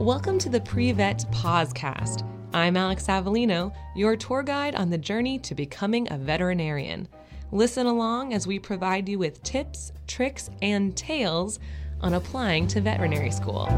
Welcome to the Pre-Vet Podcast. I'm Alex Avellino, your tour guide on the journey to becoming a veterinarian. Listen along as we provide you with tips, tricks, and tales on applying to veterinary school.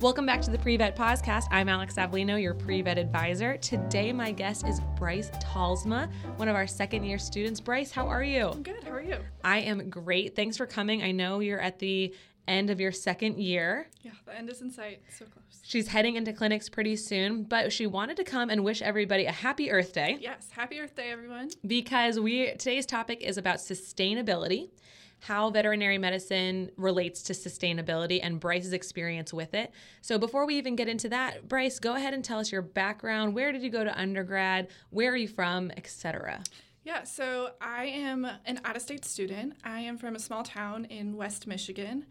Welcome back to the Pre-Vet Podcast. I'm Alex Avellino, your pre-vet advisor. Today, my guest is Bryce Talsma, one of our second-year students. Bryce, how are you? I'm good. How are you? I am great. Thanks for coming. I know you're at the end of your second year. Yeah, the end is in sight. So close. She's heading into clinics pretty soon, but she wanted to come and wish everybody a happy Earth Day. Yes, happy Earth Day, everyone. Because we today's topic is about sustainability how veterinary medicine relates to sustainability and Bryce's experience with it. So before we even get into that, Bryce, go ahead and tell us your background. Where did you go to undergrad? Where are you from, etc. Yeah, so I am an out of state student. I am from a small town in West Michigan.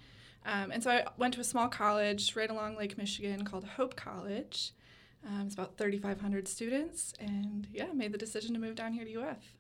Um, and so I went to a small college right along Lake Michigan called Hope College. Um, it's about 3,500 students, and yeah, made the decision to move down here to UF.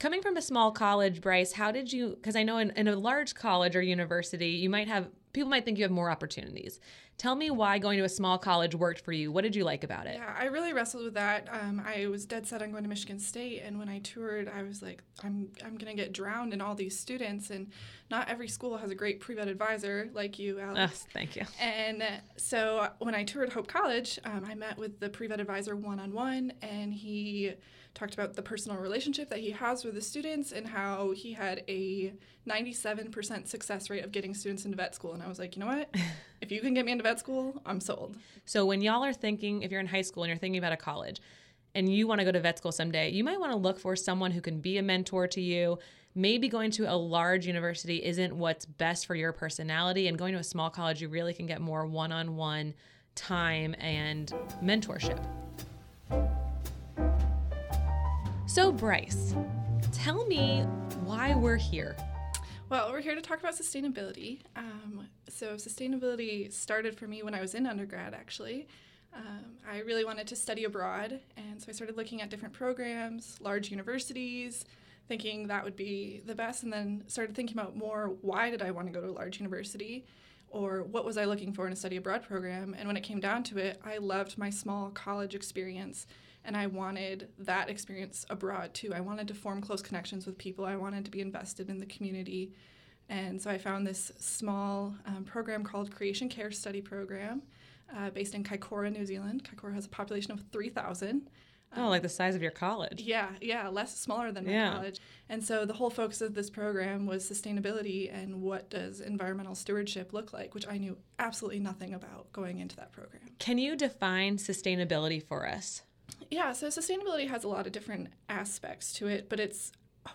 Coming from a small college, Bryce, how did you? Because I know in, in a large college or university, you might have people might think you have more opportunities. Tell me why going to a small college worked for you. What did you like about it? Yeah, I really wrestled with that. Um, I was dead set on going to Michigan State, and when I toured, I was like, I'm I'm gonna get drowned in all these students, and not every school has a great pre-vet advisor like you, Alex. Oh, thank you. And so when I toured Hope College, um, I met with the pre-vet advisor one on one, and he talked about the personal relationship that he has with the students and how he had a 97% success rate of getting students into vet school. And I was like, you know what? if you can get me into vet school, I'm sold. So when y'all are thinking, if you're in high school and you're thinking about a college and you want to go to vet school someday, you might want to look for someone who can be a mentor to you. Maybe going to a large university isn't what's best for your personality, and going to a small college, you really can get more one on one time and mentorship. So, Bryce, tell me why we're here. Well, we're here to talk about sustainability. Um, so, sustainability started for me when I was in undergrad, actually. Um, I really wanted to study abroad, and so I started looking at different programs, large universities, thinking that would be the best, and then started thinking about more why did I want to go to a large university? Or what was I looking for in a study abroad program? And when it came down to it, I loved my small college experience and I wanted that experience abroad too. I wanted to form close connections with people. I wanted to be invested in the community. And so I found this small um, program called Creation Care Study Program uh, based in Kaikoura, New Zealand. Kaikoura has a population of 3,000. Oh, like the size of your college. Yeah, yeah, less smaller than my yeah. college. And so the whole focus of this program was sustainability and what does environmental stewardship look like, which I knew absolutely nothing about going into that program. Can you define sustainability for us? Yeah, so sustainability has a lot of different aspects to it, but it's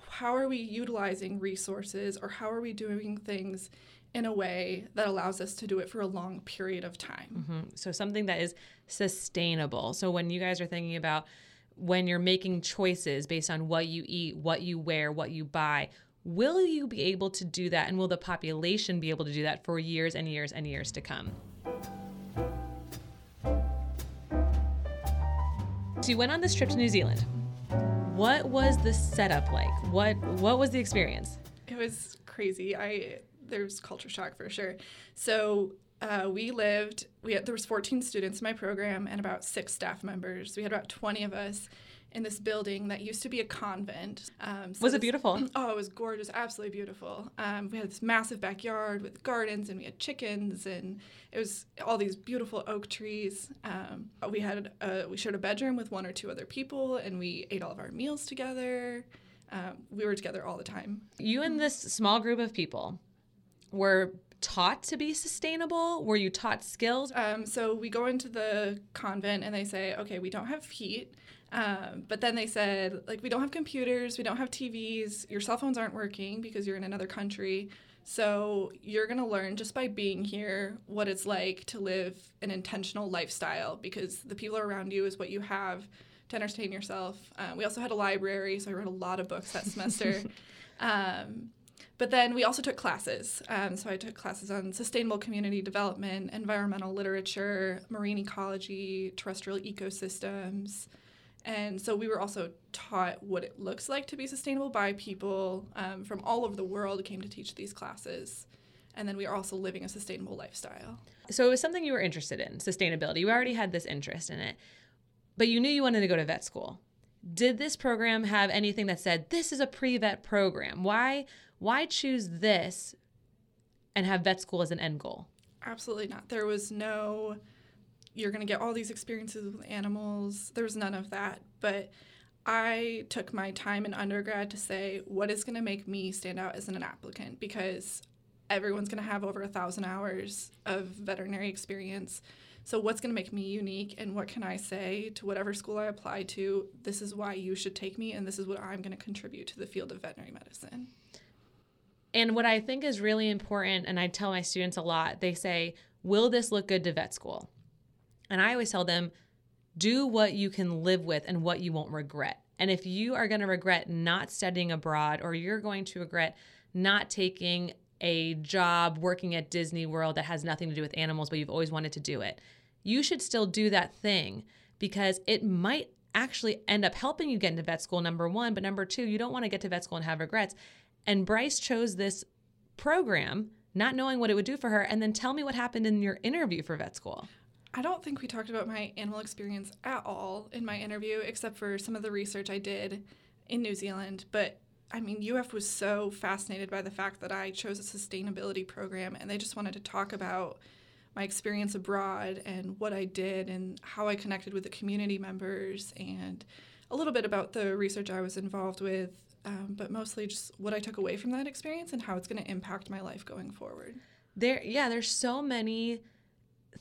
how are we utilizing resources or how are we doing things in a way that allows us to do it for a long period of time. Mm-hmm. So, something that is sustainable. So, when you guys are thinking about when you're making choices based on what you eat, what you wear, what you buy, will you be able to do that? And will the population be able to do that for years and years and years to come? So you went on this trip to New Zealand. What was the setup like? What what was the experience? It was crazy. I there's culture shock for sure. So uh, we lived. We had, there was 14 students in my program and about six staff members. We had about 20 of us, in this building that used to be a convent. Um, so was it beautiful? Oh, it was gorgeous, absolutely beautiful. Um, we had this massive backyard with gardens, and we had chickens, and it was all these beautiful oak trees. Um, we had a, we shared a bedroom with one or two other people, and we ate all of our meals together. Um, we were together all the time. You and this small group of people were taught to be sustainable? Were you taught skills? Um, so we go into the convent and they say, okay, we don't have heat. Um, but then they said, like, we don't have computers, we don't have TVs, your cell phones aren't working because you're in another country. So you're going to learn just by being here what it's like to live an intentional lifestyle because the people around you is what you have to entertain yourself. Um, we also had a library, so I read a lot of books that semester. um, but then we also took classes. Um, so I took classes on sustainable community development, environmental literature, marine ecology, terrestrial ecosystems. And so we were also taught what it looks like to be sustainable by people um, from all over the world came to teach these classes. and then we are also living a sustainable lifestyle. So it was something you were interested in, sustainability. You already had this interest in it, but you knew you wanted to go to vet school. Did this program have anything that said this is a pre-vet program? Why why choose this and have vet school as an end goal? Absolutely not. There was no you're going to get all these experiences with animals. There was none of that, but I took my time in undergrad to say what is going to make me stand out as an applicant because everyone's going to have over a thousand hours of veterinary experience. So, what's going to make me unique, and what can I say to whatever school I apply to? This is why you should take me, and this is what I'm going to contribute to the field of veterinary medicine. And what I think is really important, and I tell my students a lot, they say, Will this look good to vet school? And I always tell them, do what you can live with and what you won't regret. And if you are going to regret not studying abroad or you're going to regret not taking a job working at Disney World that has nothing to do with animals, but you've always wanted to do it, you should still do that thing because it might actually end up helping you get into vet school, number one. But number two, you don't want to get to vet school and have regrets. And Bryce chose this program not knowing what it would do for her. And then tell me what happened in your interview for vet school. I don't think we talked about my animal experience at all in my interview, except for some of the research I did in New Zealand. But I mean, UF was so fascinated by the fact that I chose a sustainability program, and they just wanted to talk about my experience abroad and what I did and how I connected with the community members and a little bit about the research I was involved with, um, but mostly just what I took away from that experience and how it's going to impact my life going forward. There, yeah, there's so many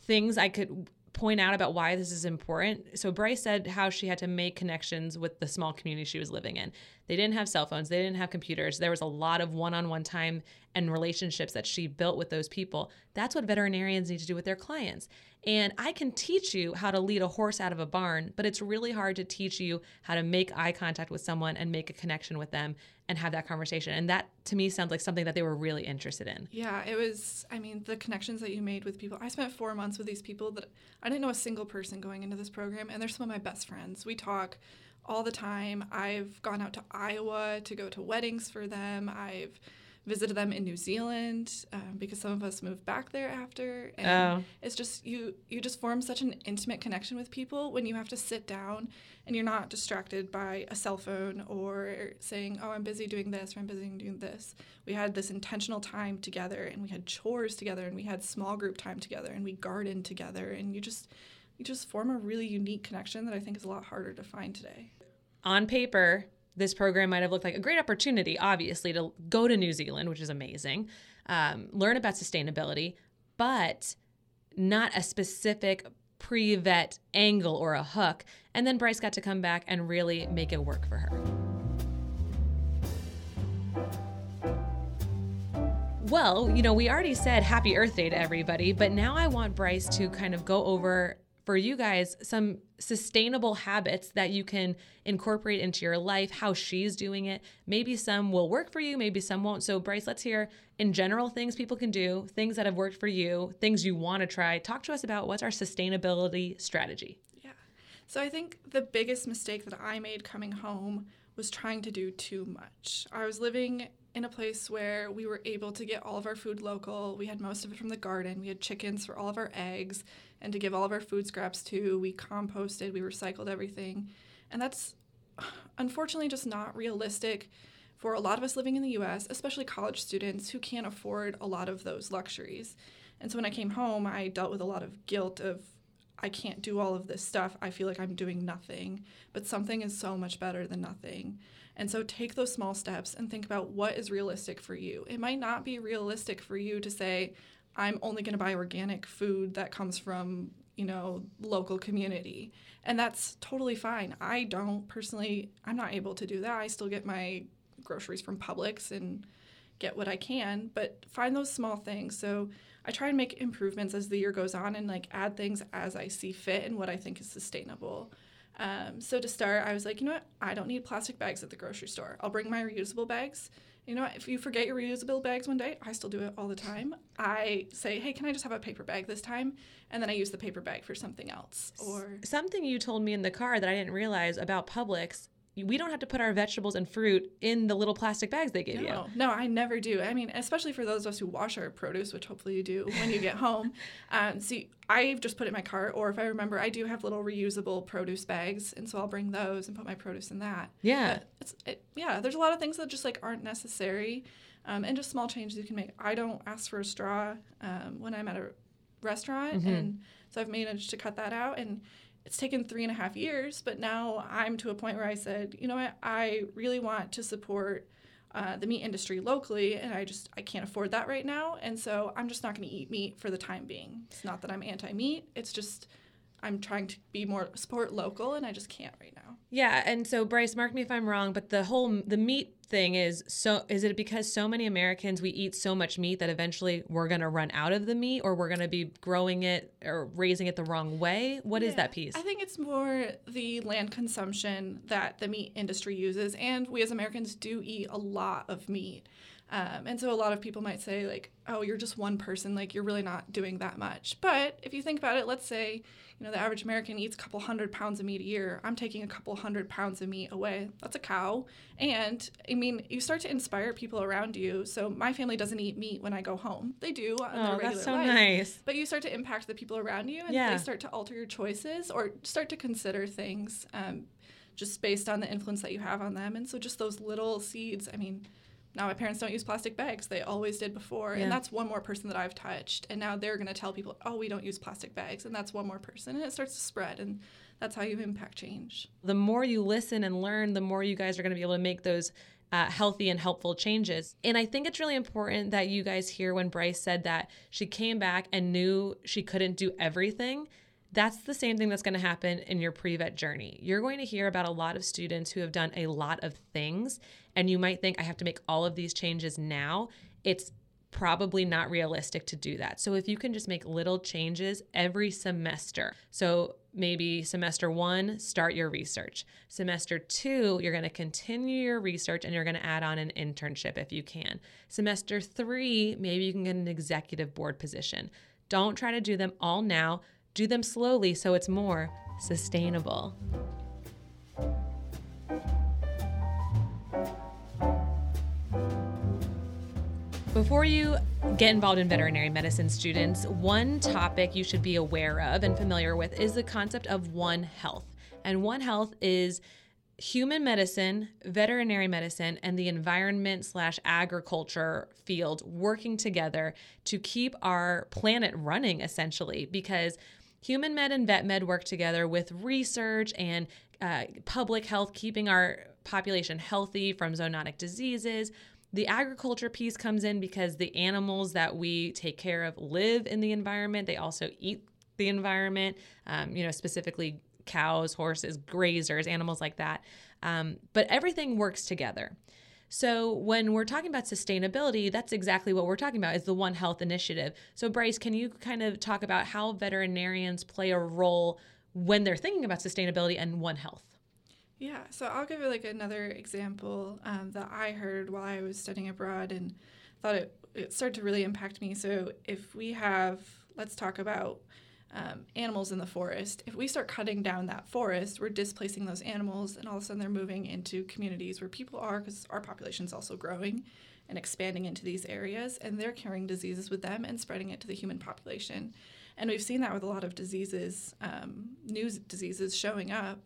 things I could point out about why this is important. So Bryce said how she had to make connections with the small community she was living in. They didn't have cell phones, they didn't have computers. There was a lot of one-on-one time and relationships that she built with those people. That's what veterinarians need to do with their clients. And I can teach you how to lead a horse out of a barn, but it's really hard to teach you how to make eye contact with someone and make a connection with them and have that conversation. And that to me sounds like something that they were really interested in. Yeah, it was, I mean, the connections that you made with people. I spent four months with these people that I didn't know a single person going into this program, and they're some of my best friends. We talk all the time. I've gone out to Iowa to go to weddings for them. I've visited them in New Zealand um, because some of us moved back there after. And oh. it's just you you just form such an intimate connection with people when you have to sit down and you're not distracted by a cell phone or saying, "Oh, I'm busy doing this" or "I'm busy doing this." We had this intentional time together and we had chores together and we had small group time together and we gardened together and you just you just form a really unique connection that I think is a lot harder to find today. On paper, this program might have looked like a great opportunity, obviously, to go to New Zealand, which is amazing, um, learn about sustainability, but not a specific pre vet angle or a hook. And then Bryce got to come back and really make it work for her. Well, you know, we already said happy Earth Day to everybody, but now I want Bryce to kind of go over for you guys some sustainable habits that you can incorporate into your life, how she's doing it. Maybe some will work for you, maybe some won't. So, Bryce, let's hear in general things people can do, things that have worked for you, things you want to try. Talk to us about what's our sustainability strategy. Yeah. So, I think the biggest mistake that I made coming home was trying to do too much. I was living in a place where we were able to get all of our food local. We had most of it from the garden. We had chickens for all of our eggs and to give all of our food scraps to. We composted, we recycled everything. And that's unfortunately just not realistic for a lot of us living in the US, especially college students who can't afford a lot of those luxuries. And so when I came home, I dealt with a lot of guilt of I can't do all of this stuff. I feel like I'm doing nothing, but something is so much better than nothing. And so take those small steps and think about what is realistic for you. It might not be realistic for you to say, I'm only going to buy organic food that comes from, you know, local community. And that's totally fine. I don't personally, I'm not able to do that. I still get my groceries from Publix and get what I can, but find those small things. So I try and make improvements as the year goes on and like add things as I see fit and what I think is sustainable. Um, so to start, I was like, you know what? I don't need plastic bags at the grocery store. I'll bring my reusable bags you know, if you forget your reusable bags one day, I still do it all the time. I say, "Hey, can I just have a paper bag this time?" And then I use the paper bag for something else. Or something you told me in the car that I didn't realize about Publix. We don't have to put our vegetables and fruit in the little plastic bags they give no, you. No, I never do. I mean, especially for those of us who wash our produce, which hopefully you do when you get home. Um, see, I've just put it in my cart, or if I remember, I do have little reusable produce bags, and so I'll bring those and put my produce in that. Yeah. But it's, it, yeah, there's a lot of things that just like aren't necessary, um, and just small changes you can make. I don't ask for a straw um, when I'm at a restaurant, Mm-hmm. and so I've managed to cut that out and it's taken three and a half years, but now I'm to a point where I said, you know what, I really want to support uh, the meat industry locally, and I just I can't afford that right now, and so I'm just not going to eat meat for the time being. It's not that I'm anti-meat; it's just I'm trying to be more support local, and I just can't right now. Yeah, and so Bryce, mark me if I'm wrong, but the whole the meat thing is so is it because so many Americans we eat so much meat that eventually we're going to run out of the meat or we're going to be growing it or raising it the wrong way? What is Yeah, that piece? I think it's more the land consumption that the meat industry uses, and we as Americans do eat a lot of meat. Um, and so a lot of people might say, like, oh, you're just one person, like, you're really not doing that much. But if you think about it, let's say, you know, the average American eats a couple hundred pounds of meat a year. I'm taking a couple hundred pounds of meat away. That's a cow. And I mean, you start to inspire people around you. So my family doesn't eat meat when I go home. They do on their oh, regular that's so life. nice. But you start to impact the people around you, and Yeah. they start to alter your choices or start to consider things um, just based on the influence that you have on them. And so, just those little seeds. I mean, now my parents don't use plastic bags; they always did before, Yeah. and that's one more person that I've touched. And now they're going to tell people, "Oh, we don't use plastic bags," and that's one more person, and it starts to spread, and that's how you impact change. The more you listen and learn, the more you guys are going to be able to make those uh, healthy and helpful changes. And I think it's really important that you guys hear when Bryce said that she came back and knew she couldn't do everything. That's the same thing that's going to happen in your pre vet journey. You're going to hear about a lot of students who have done a lot of things, and you might think, I have to make all of these changes now. It's probably not realistic to do that. So if you can just make little changes every semester. So maybe semester 1 start your research. Semester 2 you're going to continue your research and you're going to add on an internship if you can. Semester 3 maybe you can get an executive board position. Don't try to do them all now. Do them slowly so it's more sustainable. Before you get involved in veterinary medicine, students, one topic you should be aware of and familiar with is the concept of One Health. And One Health is human medicine, veterinary medicine, and the environment slash agriculture field working together to keep our planet running essentially because human med and vet med work together with research and uh, public health, keeping our population healthy from zoonotic diseases. The agriculture piece comes in because the animals that we take care of live in the environment. They also eat the environment, um, you know, specifically cows, horses, grazers, animals like that. Um, but everything works together. So when we're talking about sustainability, that's exactly what we're talking about is the One Health initiative. So Bryce, can you kind of talk about how veterinarians play a role when they're thinking about sustainability and One Health? Yeah, so I'll give you like another example um, that I heard while I was studying abroad and thought it, it started to really impact me. So if we have, let's talk about um, animals in the forest. If we start cutting down that forest, we're displacing those animals, and all of a sudden they're moving into communities where people are, because our population is also growing and expanding into these areas, and they're carrying diseases with them and spreading it to the human population. And we've seen that with a lot of diseases, um, new diseases showing up.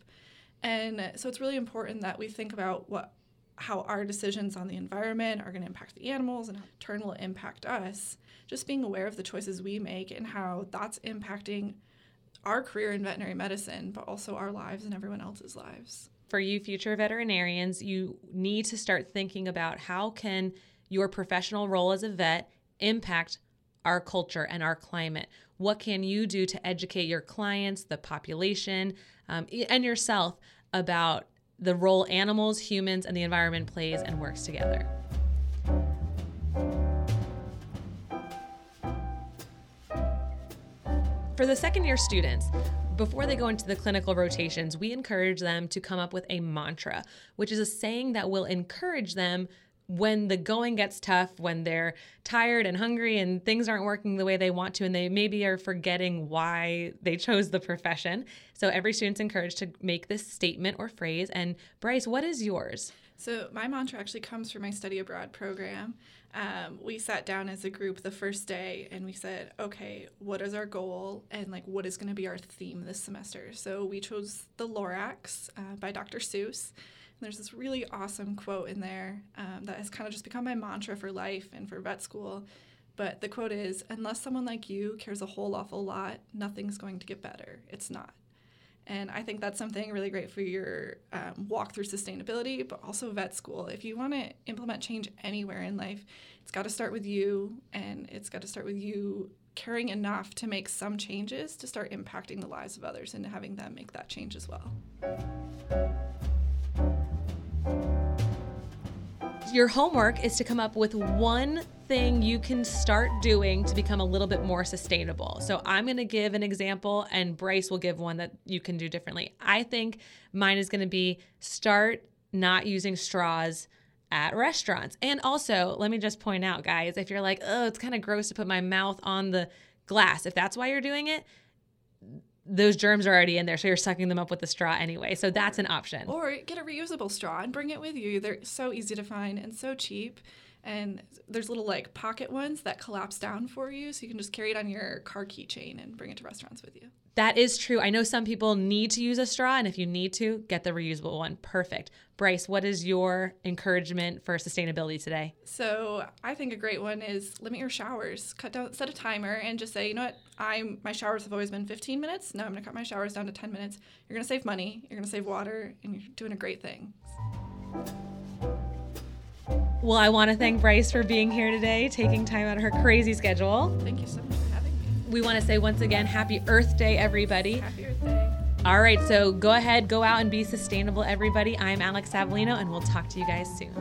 And so it's really important that we think about what how our decisions on the environment are going to impact the animals and how turn will impact us. Just being aware of the choices we make and how that's impacting our career in veterinary medicine, but also our lives and everyone else's lives. For you future veterinarians, you need to start thinking about how can your professional role as a vet impact our culture and our climate. What can you do to educate your clients, the population, um, and yourself about the role animals, humans, and the environment plays and works together? For the second year students, before they go into the clinical rotations, we encourage them to come up with a mantra, which is a saying that will encourage them when the going gets tough, when they're tired and hungry and things aren't working the way they want to, and they maybe are forgetting why they chose the profession. So every student's encouraged to make this statement or phrase. And Bryce, what is yours? So my mantra actually comes from my study abroad program. Um, we sat down as a group the first day and we said, okay, what is our goal and like what is going to be our theme this semester? So we chose the Lorax uh, by Dr. Seuss. There's this really awesome quote in there um, that has kind of just become my mantra for life and for vet school. But the quote is Unless someone like you cares a whole awful lot, nothing's going to get better. It's not. And I think that's something really great for your um, walk through sustainability, but also vet school. If you want to implement change anywhere in life, it's got to start with you, and it's got to start with you caring enough to make some changes to start impacting the lives of others and having them make that change as well. Your homework is to come up with one thing you can start doing to become a little bit more sustainable. So I'm going to give an example and Bryce will give one that you can do differently. I think mine is going to be start not using straws at restaurants. And also, let me just point out, guys, if you're like, oh, it's kind of gross to put my mouth on the glass, if that's why you're doing it, those germs are already in there, so you're sucking them up with the straw anyway. So that's an option. Or get a reusable straw and bring it with you. They're so easy to find and so cheap. And there's little like pocket ones that collapse down for you, so you can just carry it on your car keychain and bring it to restaurants with you. That is true. I know some people need to use a straw, and if you need to, get the reusable one. Perfect. Bryce, what is your encouragement for sustainability today? So I think a great one is limit your showers. Cut down, set a timer, and just say, you know what? I'm my showers have always been 15 minutes. Now I'm going to cut my showers down to 10 minutes. You're going to save money. You're going to save water, and you're doing a great thing. Well, I want to thank Bryce for being here today, taking time out of her crazy schedule. Thank you so much for having me. We want to say once again, Happy Earth Day, everybody. Happy Earth Day. All right, so go ahead, go out and be sustainable, everybody. I'm Alex Avellino, and we'll talk to you guys soon.